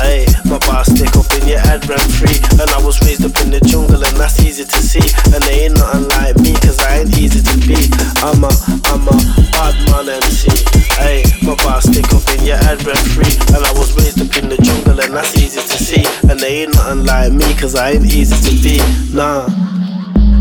Hey, my bar stick up in your head ran free. And I was raised up in the jungle, and that's easy to see. And they ain't nothing like me, cause I ain't easy to be. I'm a, I'm a bad man MC. Hey, my bar stick up in your head ran free. And I was raised up in the jungle, and that's easy to see. And they ain't nothing like me, cause I ain't easy to be. Nah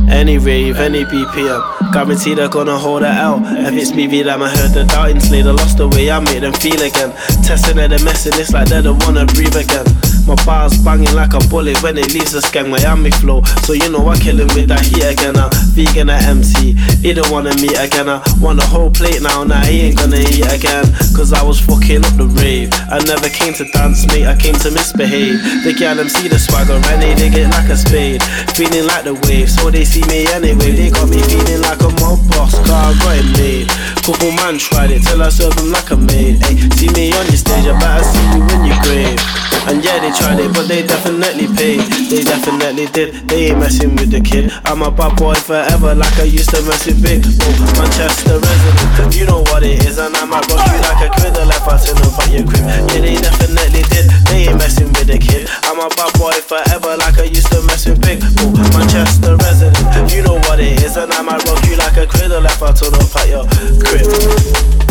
any rave, any BPM. Guarantee they're gonna hold it out. If it's me, them, I heard the doubting Slater lost the way I made them feel again. Testing and messing, it's like they don't wanna breathe again. My bars banging like a bullet when it leaves a skank Miami flow. So you know I kill him with that heat again. I'm vegan at MC. He don't wanna meet again. I want a whole plate now, now he ain't gonna eat again. Cause I was fucking up the rave. I never came to dance, mate, I came to misbehave. The gal see the swagger and they dig it like a spade. Feeling like the wave, so they see me anyway. They got me feeling like a mob boss, car got it made. Couple man tried it till I serve them like a maid. Ay, see me on your stage, I better see you when you grave. And yeah, they tried it, but they definitely paid. They definitely did. They ain't messing with the kid. I'm a bad boy forever, like I used to mess with Big. Oh, Manchester resident. You know what it is, and I might rock you like a criddle if I tell about your crib. Yeah, they definitely did. They ain't messing with the kid. I'm a bad boy forever, like I used to mess with Big. Oh, Manchester resident. You know what it is, and I might rock you like a criddle if I turn up at your crib.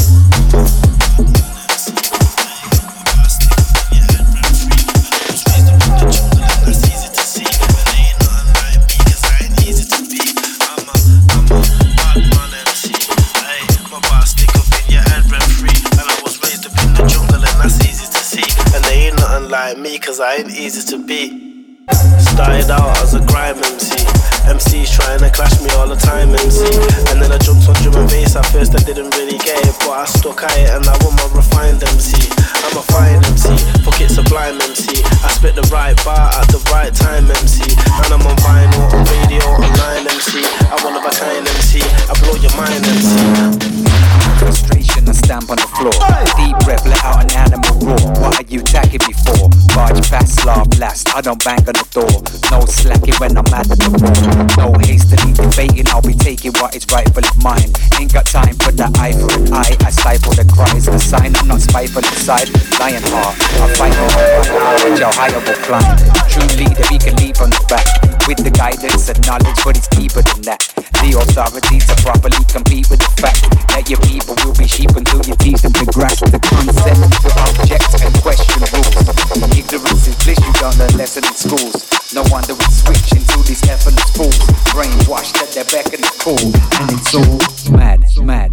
Like me, cause I ain't easy to beat. Started out as a grime MC. MCs trying to clash me all the time, MC. And then I jumped on drum and bass. At first I didn't really get it, but I stuck at it and I I don't bang on the door. No slacking when I'm at the wall. No hastily debating, I'll be taking what is rightfully mine. Ain't got time for the eye for an eye. I stifle the cries, a sign I'm not spiteful inside. Lion heart, I fight for my how higher will climb. True leader, he can leap on the back with the guidance and knowledge, but it's deeper than that. The authorities are properly compete with the fact that your people will be sheep until you teach them to grasp the concept, the object, and question rules. Ignorance is bliss, you don't learn lesson in schools. No wonder we switch into these effortless fools, brainwashed at their beck and the cool, and it's all mad, mad.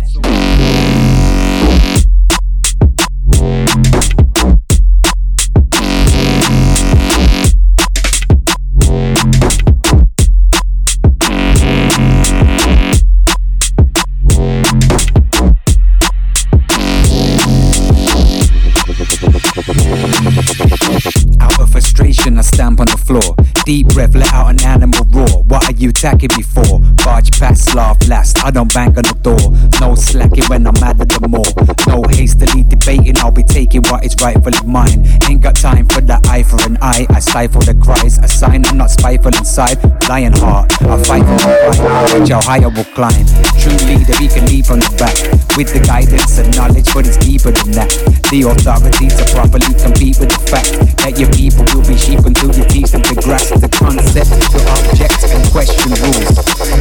Deep breath, let out an animal roar. What are you attacking me for? Barge past, laugh last. I don't bang on the door. No slacking when I'm mad at the more. No hastily debating, I'll be taking what is rightfully mine. Ain't got time for the eye for an eye. I stifle the cries. A sign I'm not spiteful inside. Lion heart, I fight for the right. Watch how high I will climb. True leader, he can lead from the back. With the guidance and knowledge, but it's deeper than that. The authority to properly compete with the fact that your people will be sheep until you teach them to grasp the concept, to object and question rules.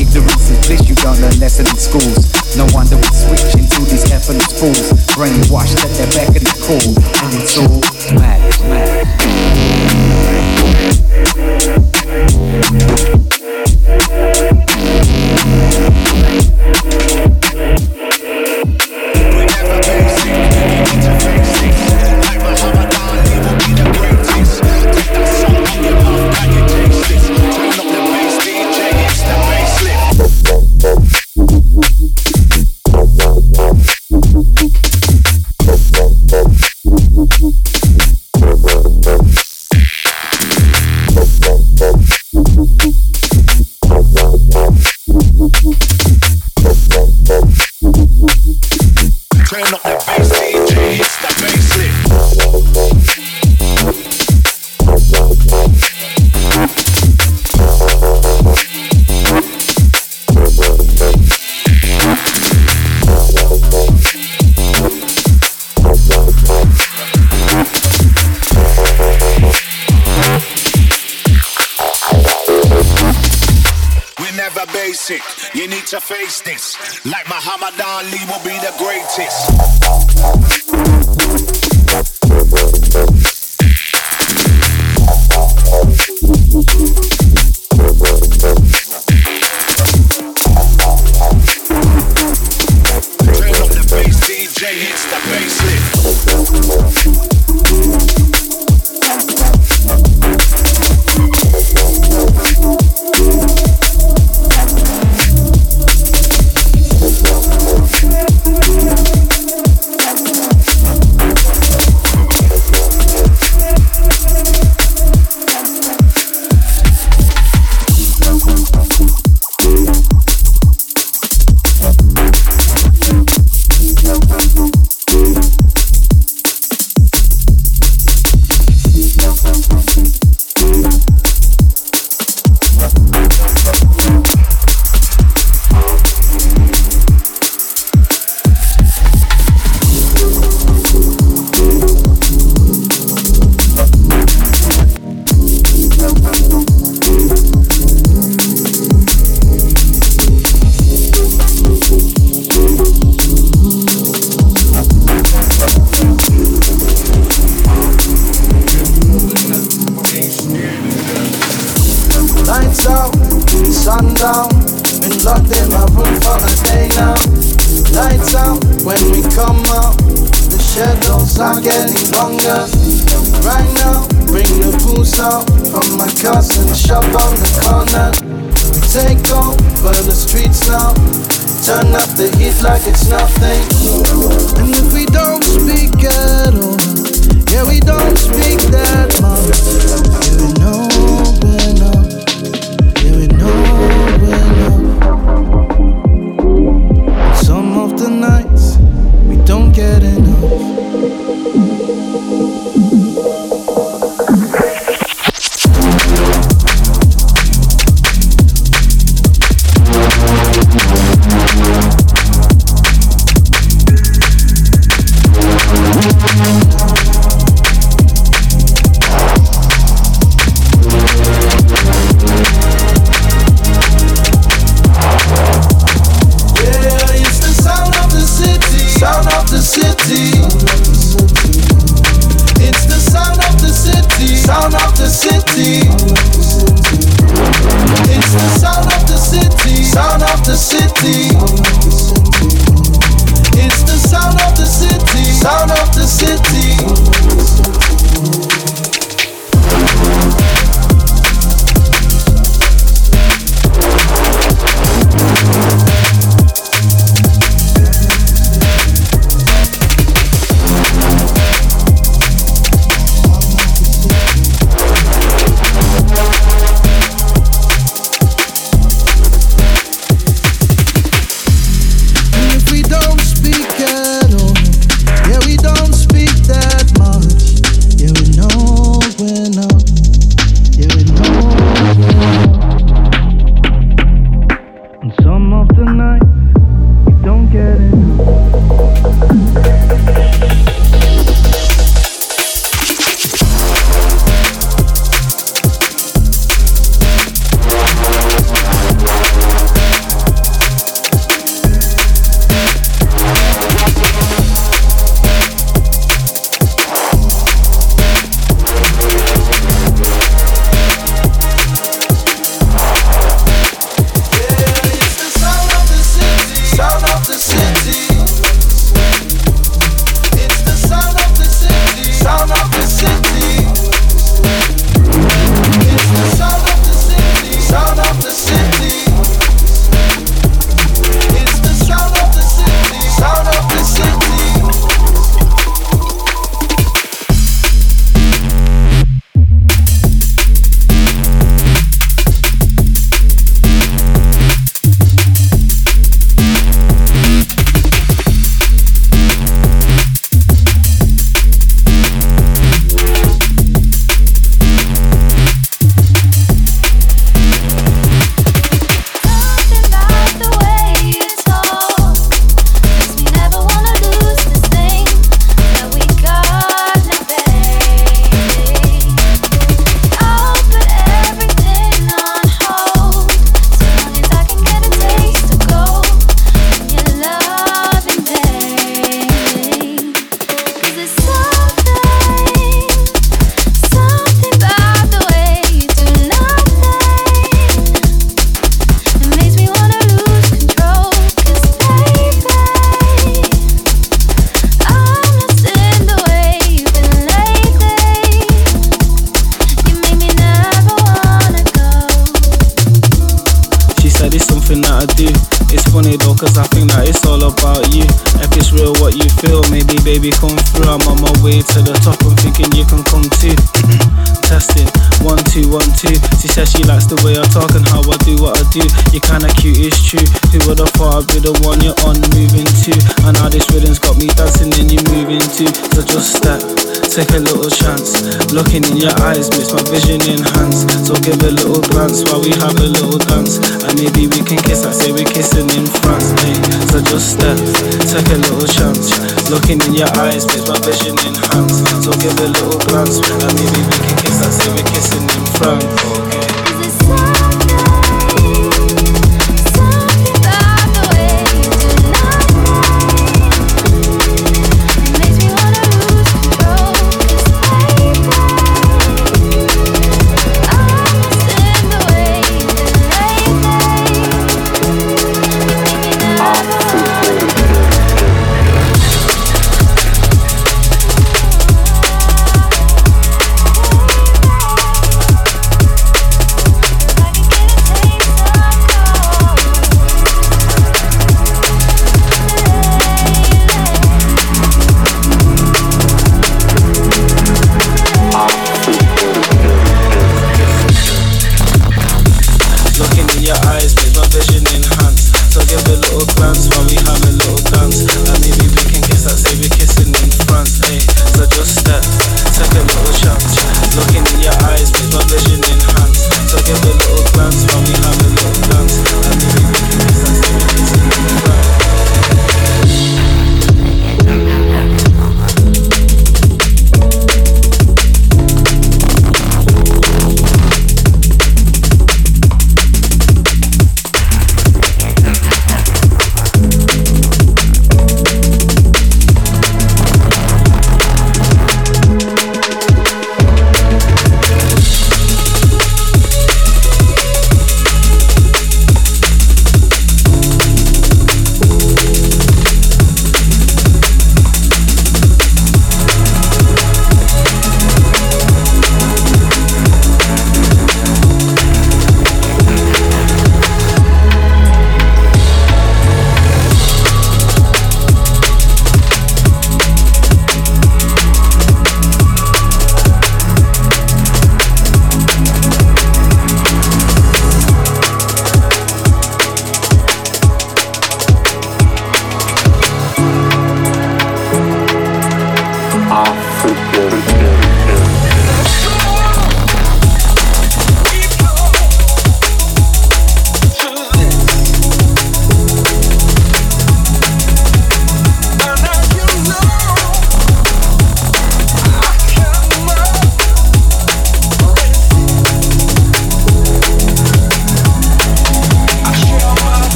Ignorance is bliss, you don't learn lessons in schools. No wonder we switch into these effortless fools. Brainwashed at their beck and call, and it's all mad, mad. So give a little glance while we have a little dance. And maybe we can kiss, I say we're kissing in France, eh? So just step, take a little chance. Looking in your eyes makes my vision enhanced. So give a little glance, and maybe we can kiss, I say we're kissing in France.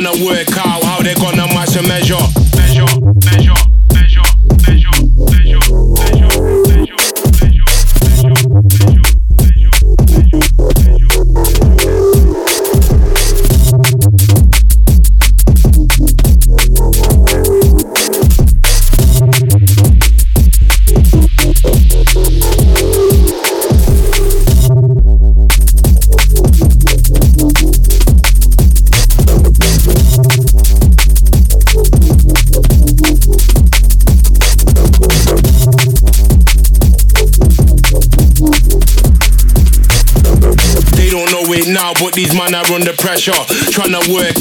Trying to work trying to work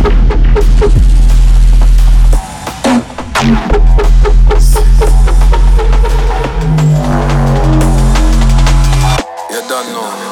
You don't know.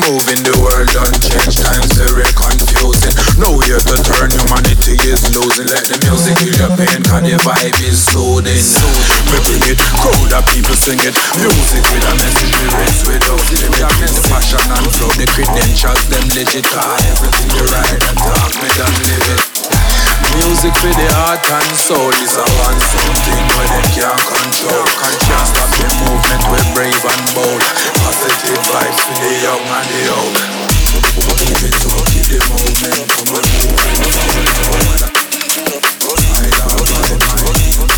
Moving. The world don't change, times very confusing. No here to turn, humanity is losing. Let the music heal your pain, cause the vibe is soothing. We bring it, crowd of people sing it. Music with a message, lyrics without limit. The passion and flow, the credentials, them legit. Everything you write and talk, heart and soul is a one something where they can't control. Can't stop the movement, we're brave and bold. Positive vibes for the young and the old. The on, moving forward. pretend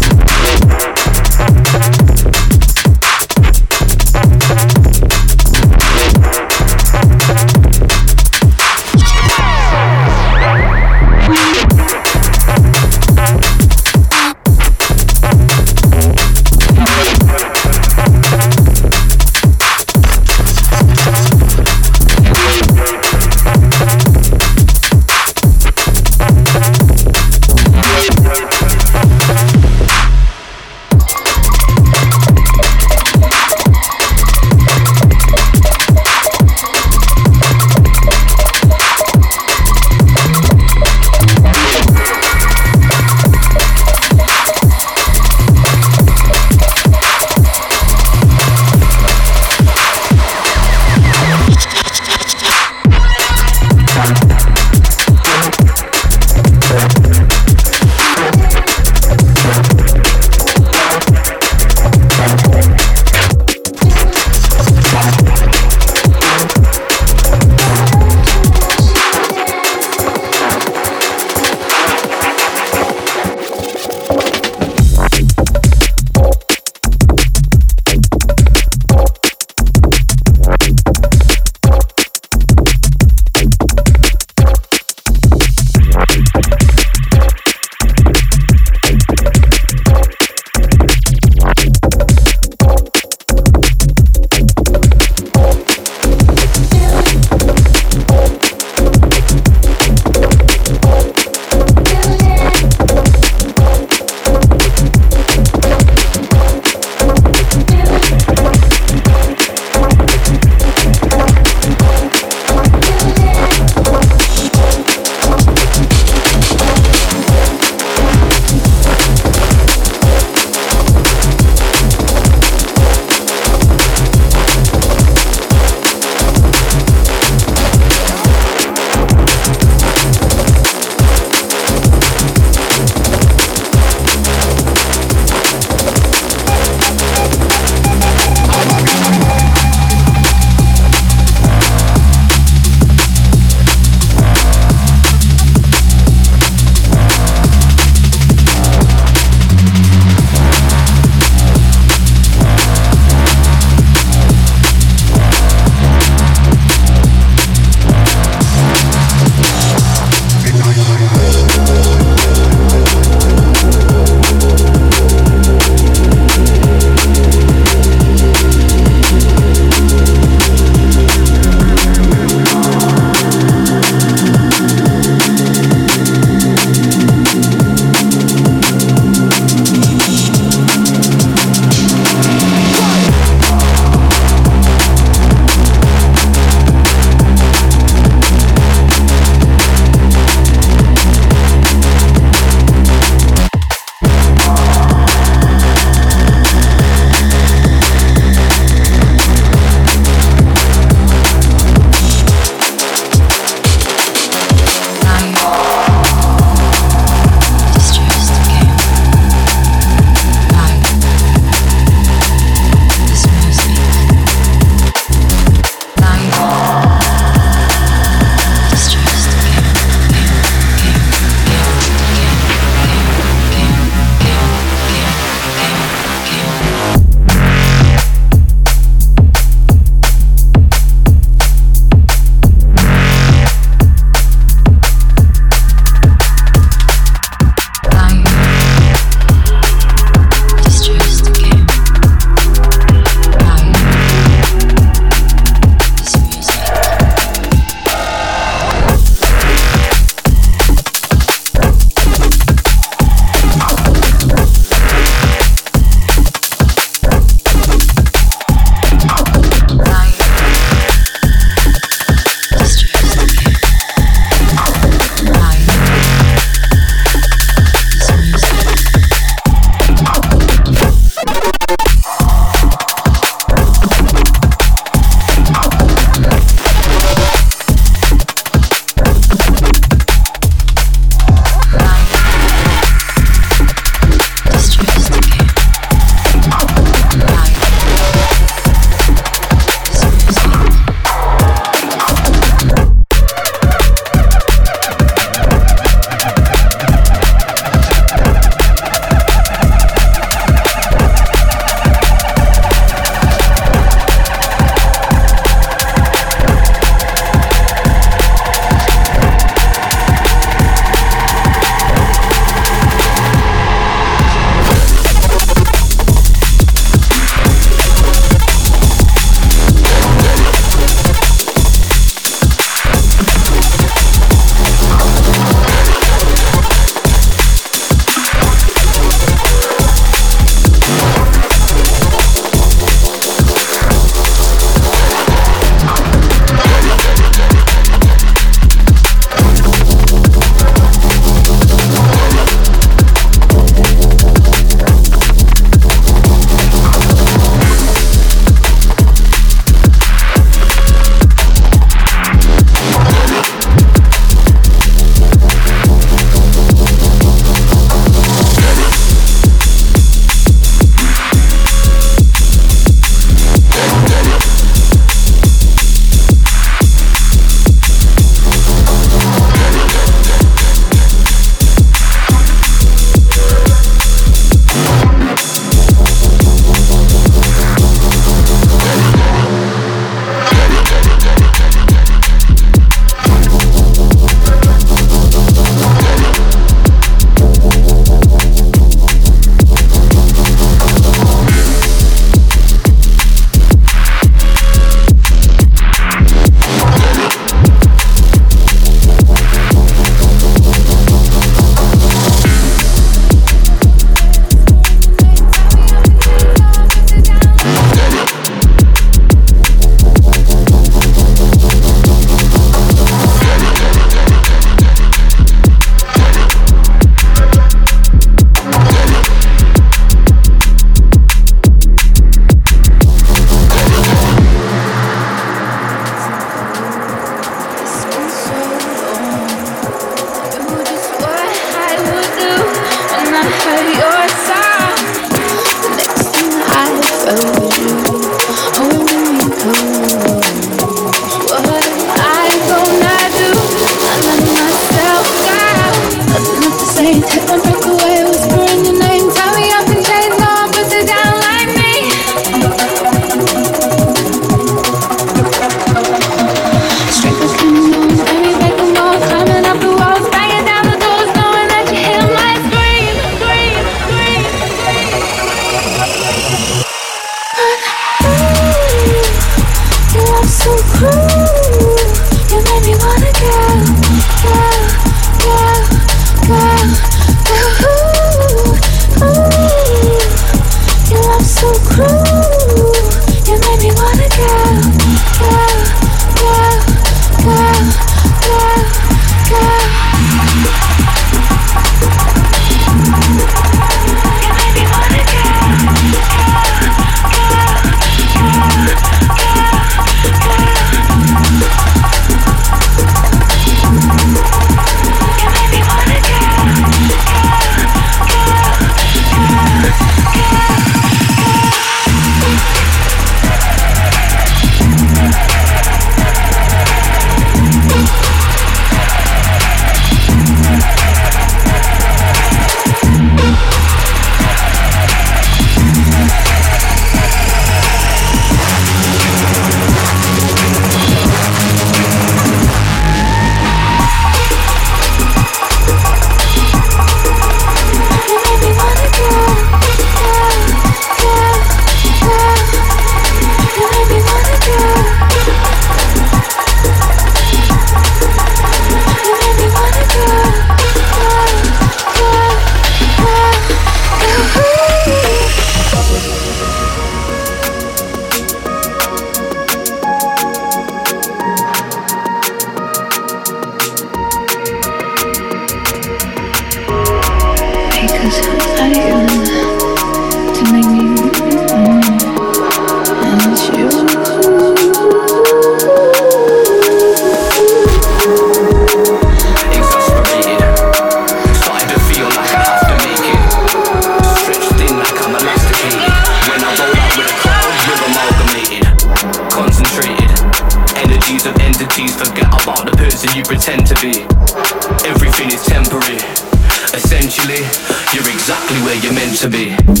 to be.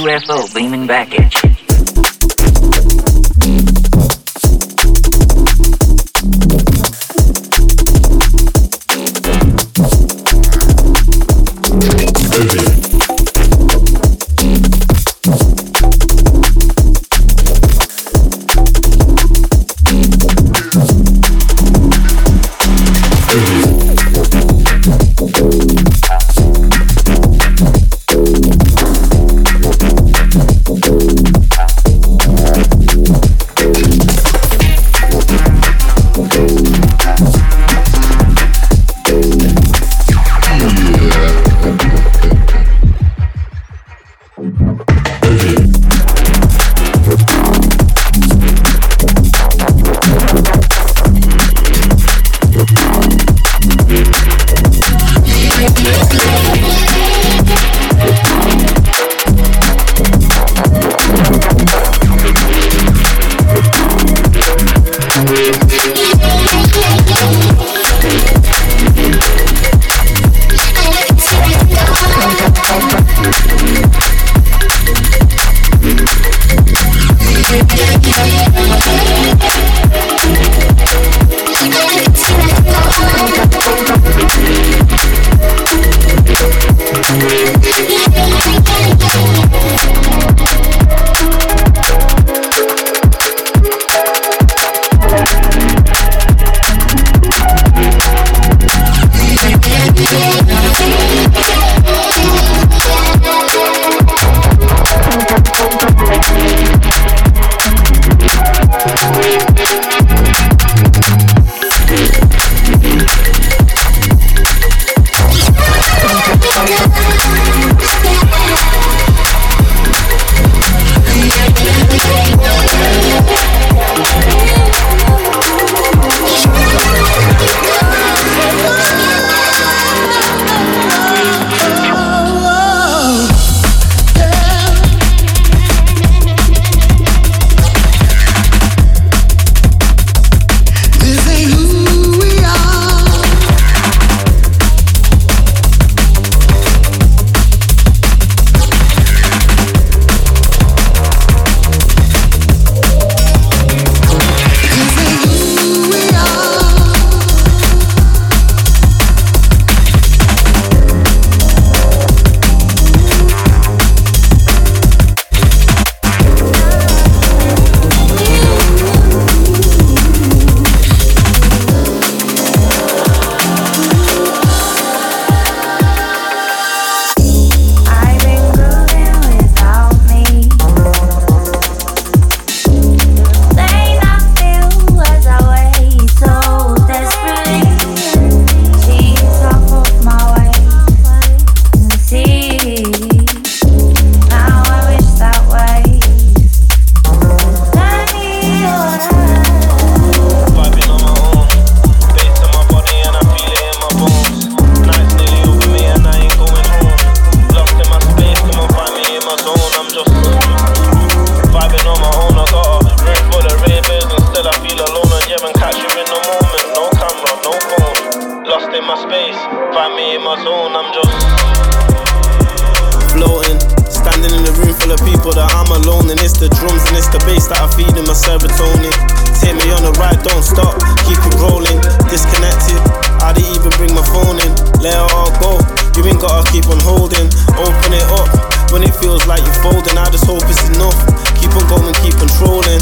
UFO beaming back at you. In my space. Find me in my zone, I'm just floating. Standing in a room full of people that I'm alone, and it's the drums and it's the bass that I feed in my serotonin. Take me on a ride, don't stop, keep it rolling. Disconnected, I didn't even bring my phone in. Let it all go, you ain't gotta keep on holding. Open it up when it feels like you're folding. I just hope it's enough. Keep on going, keep controlling.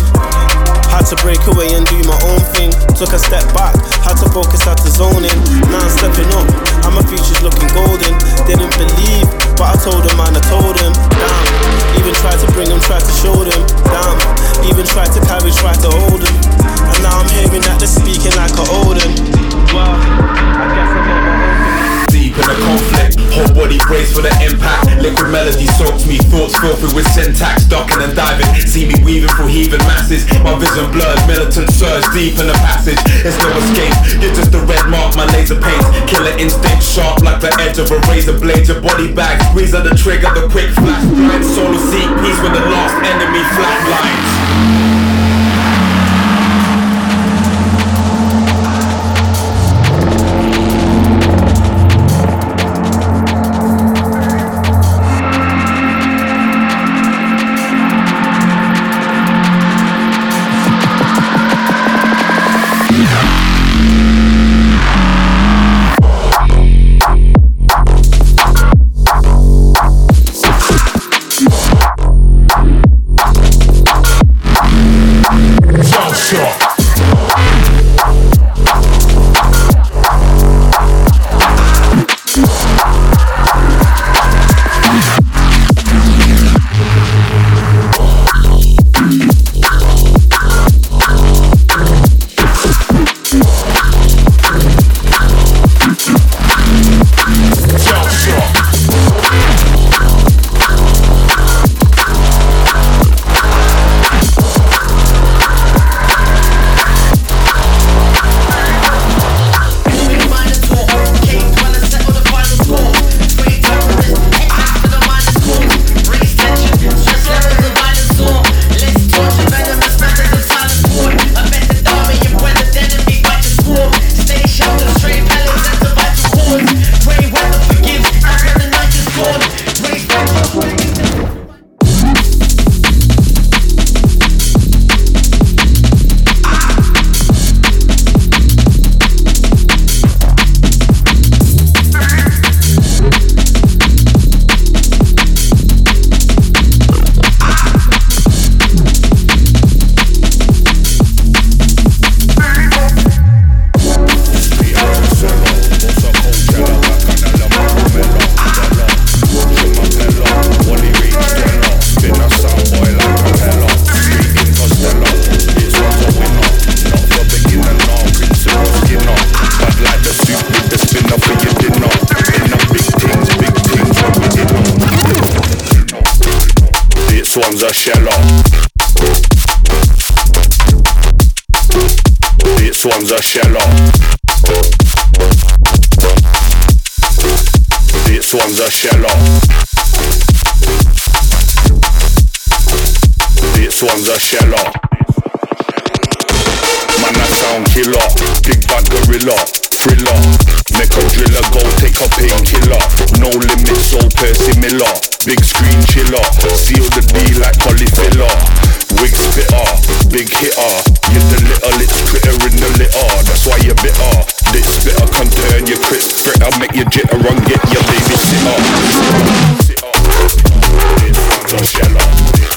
Had to break away and do my own thing. Took a step back, had to focus, had to zone in. Now I'm stepping up, and my future's looking golden. Didn't believe, but I told them and I told them. Damn, even tried to bring them, tried to show them. Damn, even tried to carry, tried to hold them. And now I'm hearing that they're speaking like I owe. Well, I guess I'm my own in a conflict. Whole body brace for the impact. Liquid melody soaks me, thoughts filthy with syntax. Ducking and diving, see me weaving through heaving masses. My vision blurred, militant surge deep in the passage. There's no escape, you're just a red mark, my laser paint. Killer instinct sharp like the edge of a razor blade. Your body bag, squeeze of the trigger, the quick flash. Blind solo seek peace when the last enemy flatlines. fella. Man, I sound killer. Big bad gorilla. Thriller. Make a driller go take a painkiller. No limits, so Percy Miller. Big screen chiller. Seal the D like Polyfilla. Wig spitter. Big hitter. You're the little, it's critter in the litter. That's why you're bitter. This spitter can turn your crit fritter. Make your jitter and get your baby sitter. Sitter. Sitter. Sitter.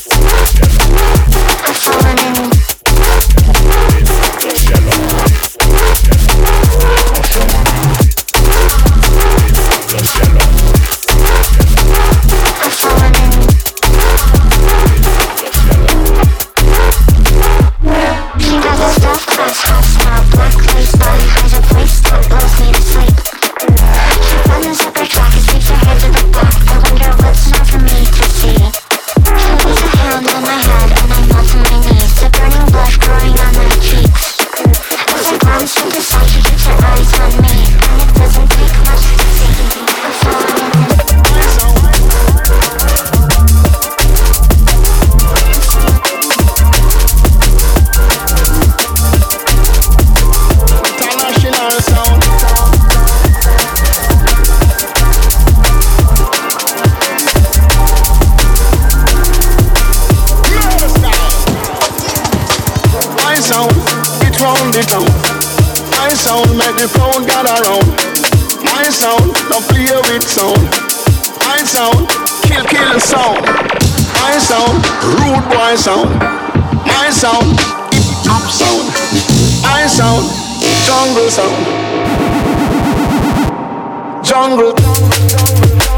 Jungle.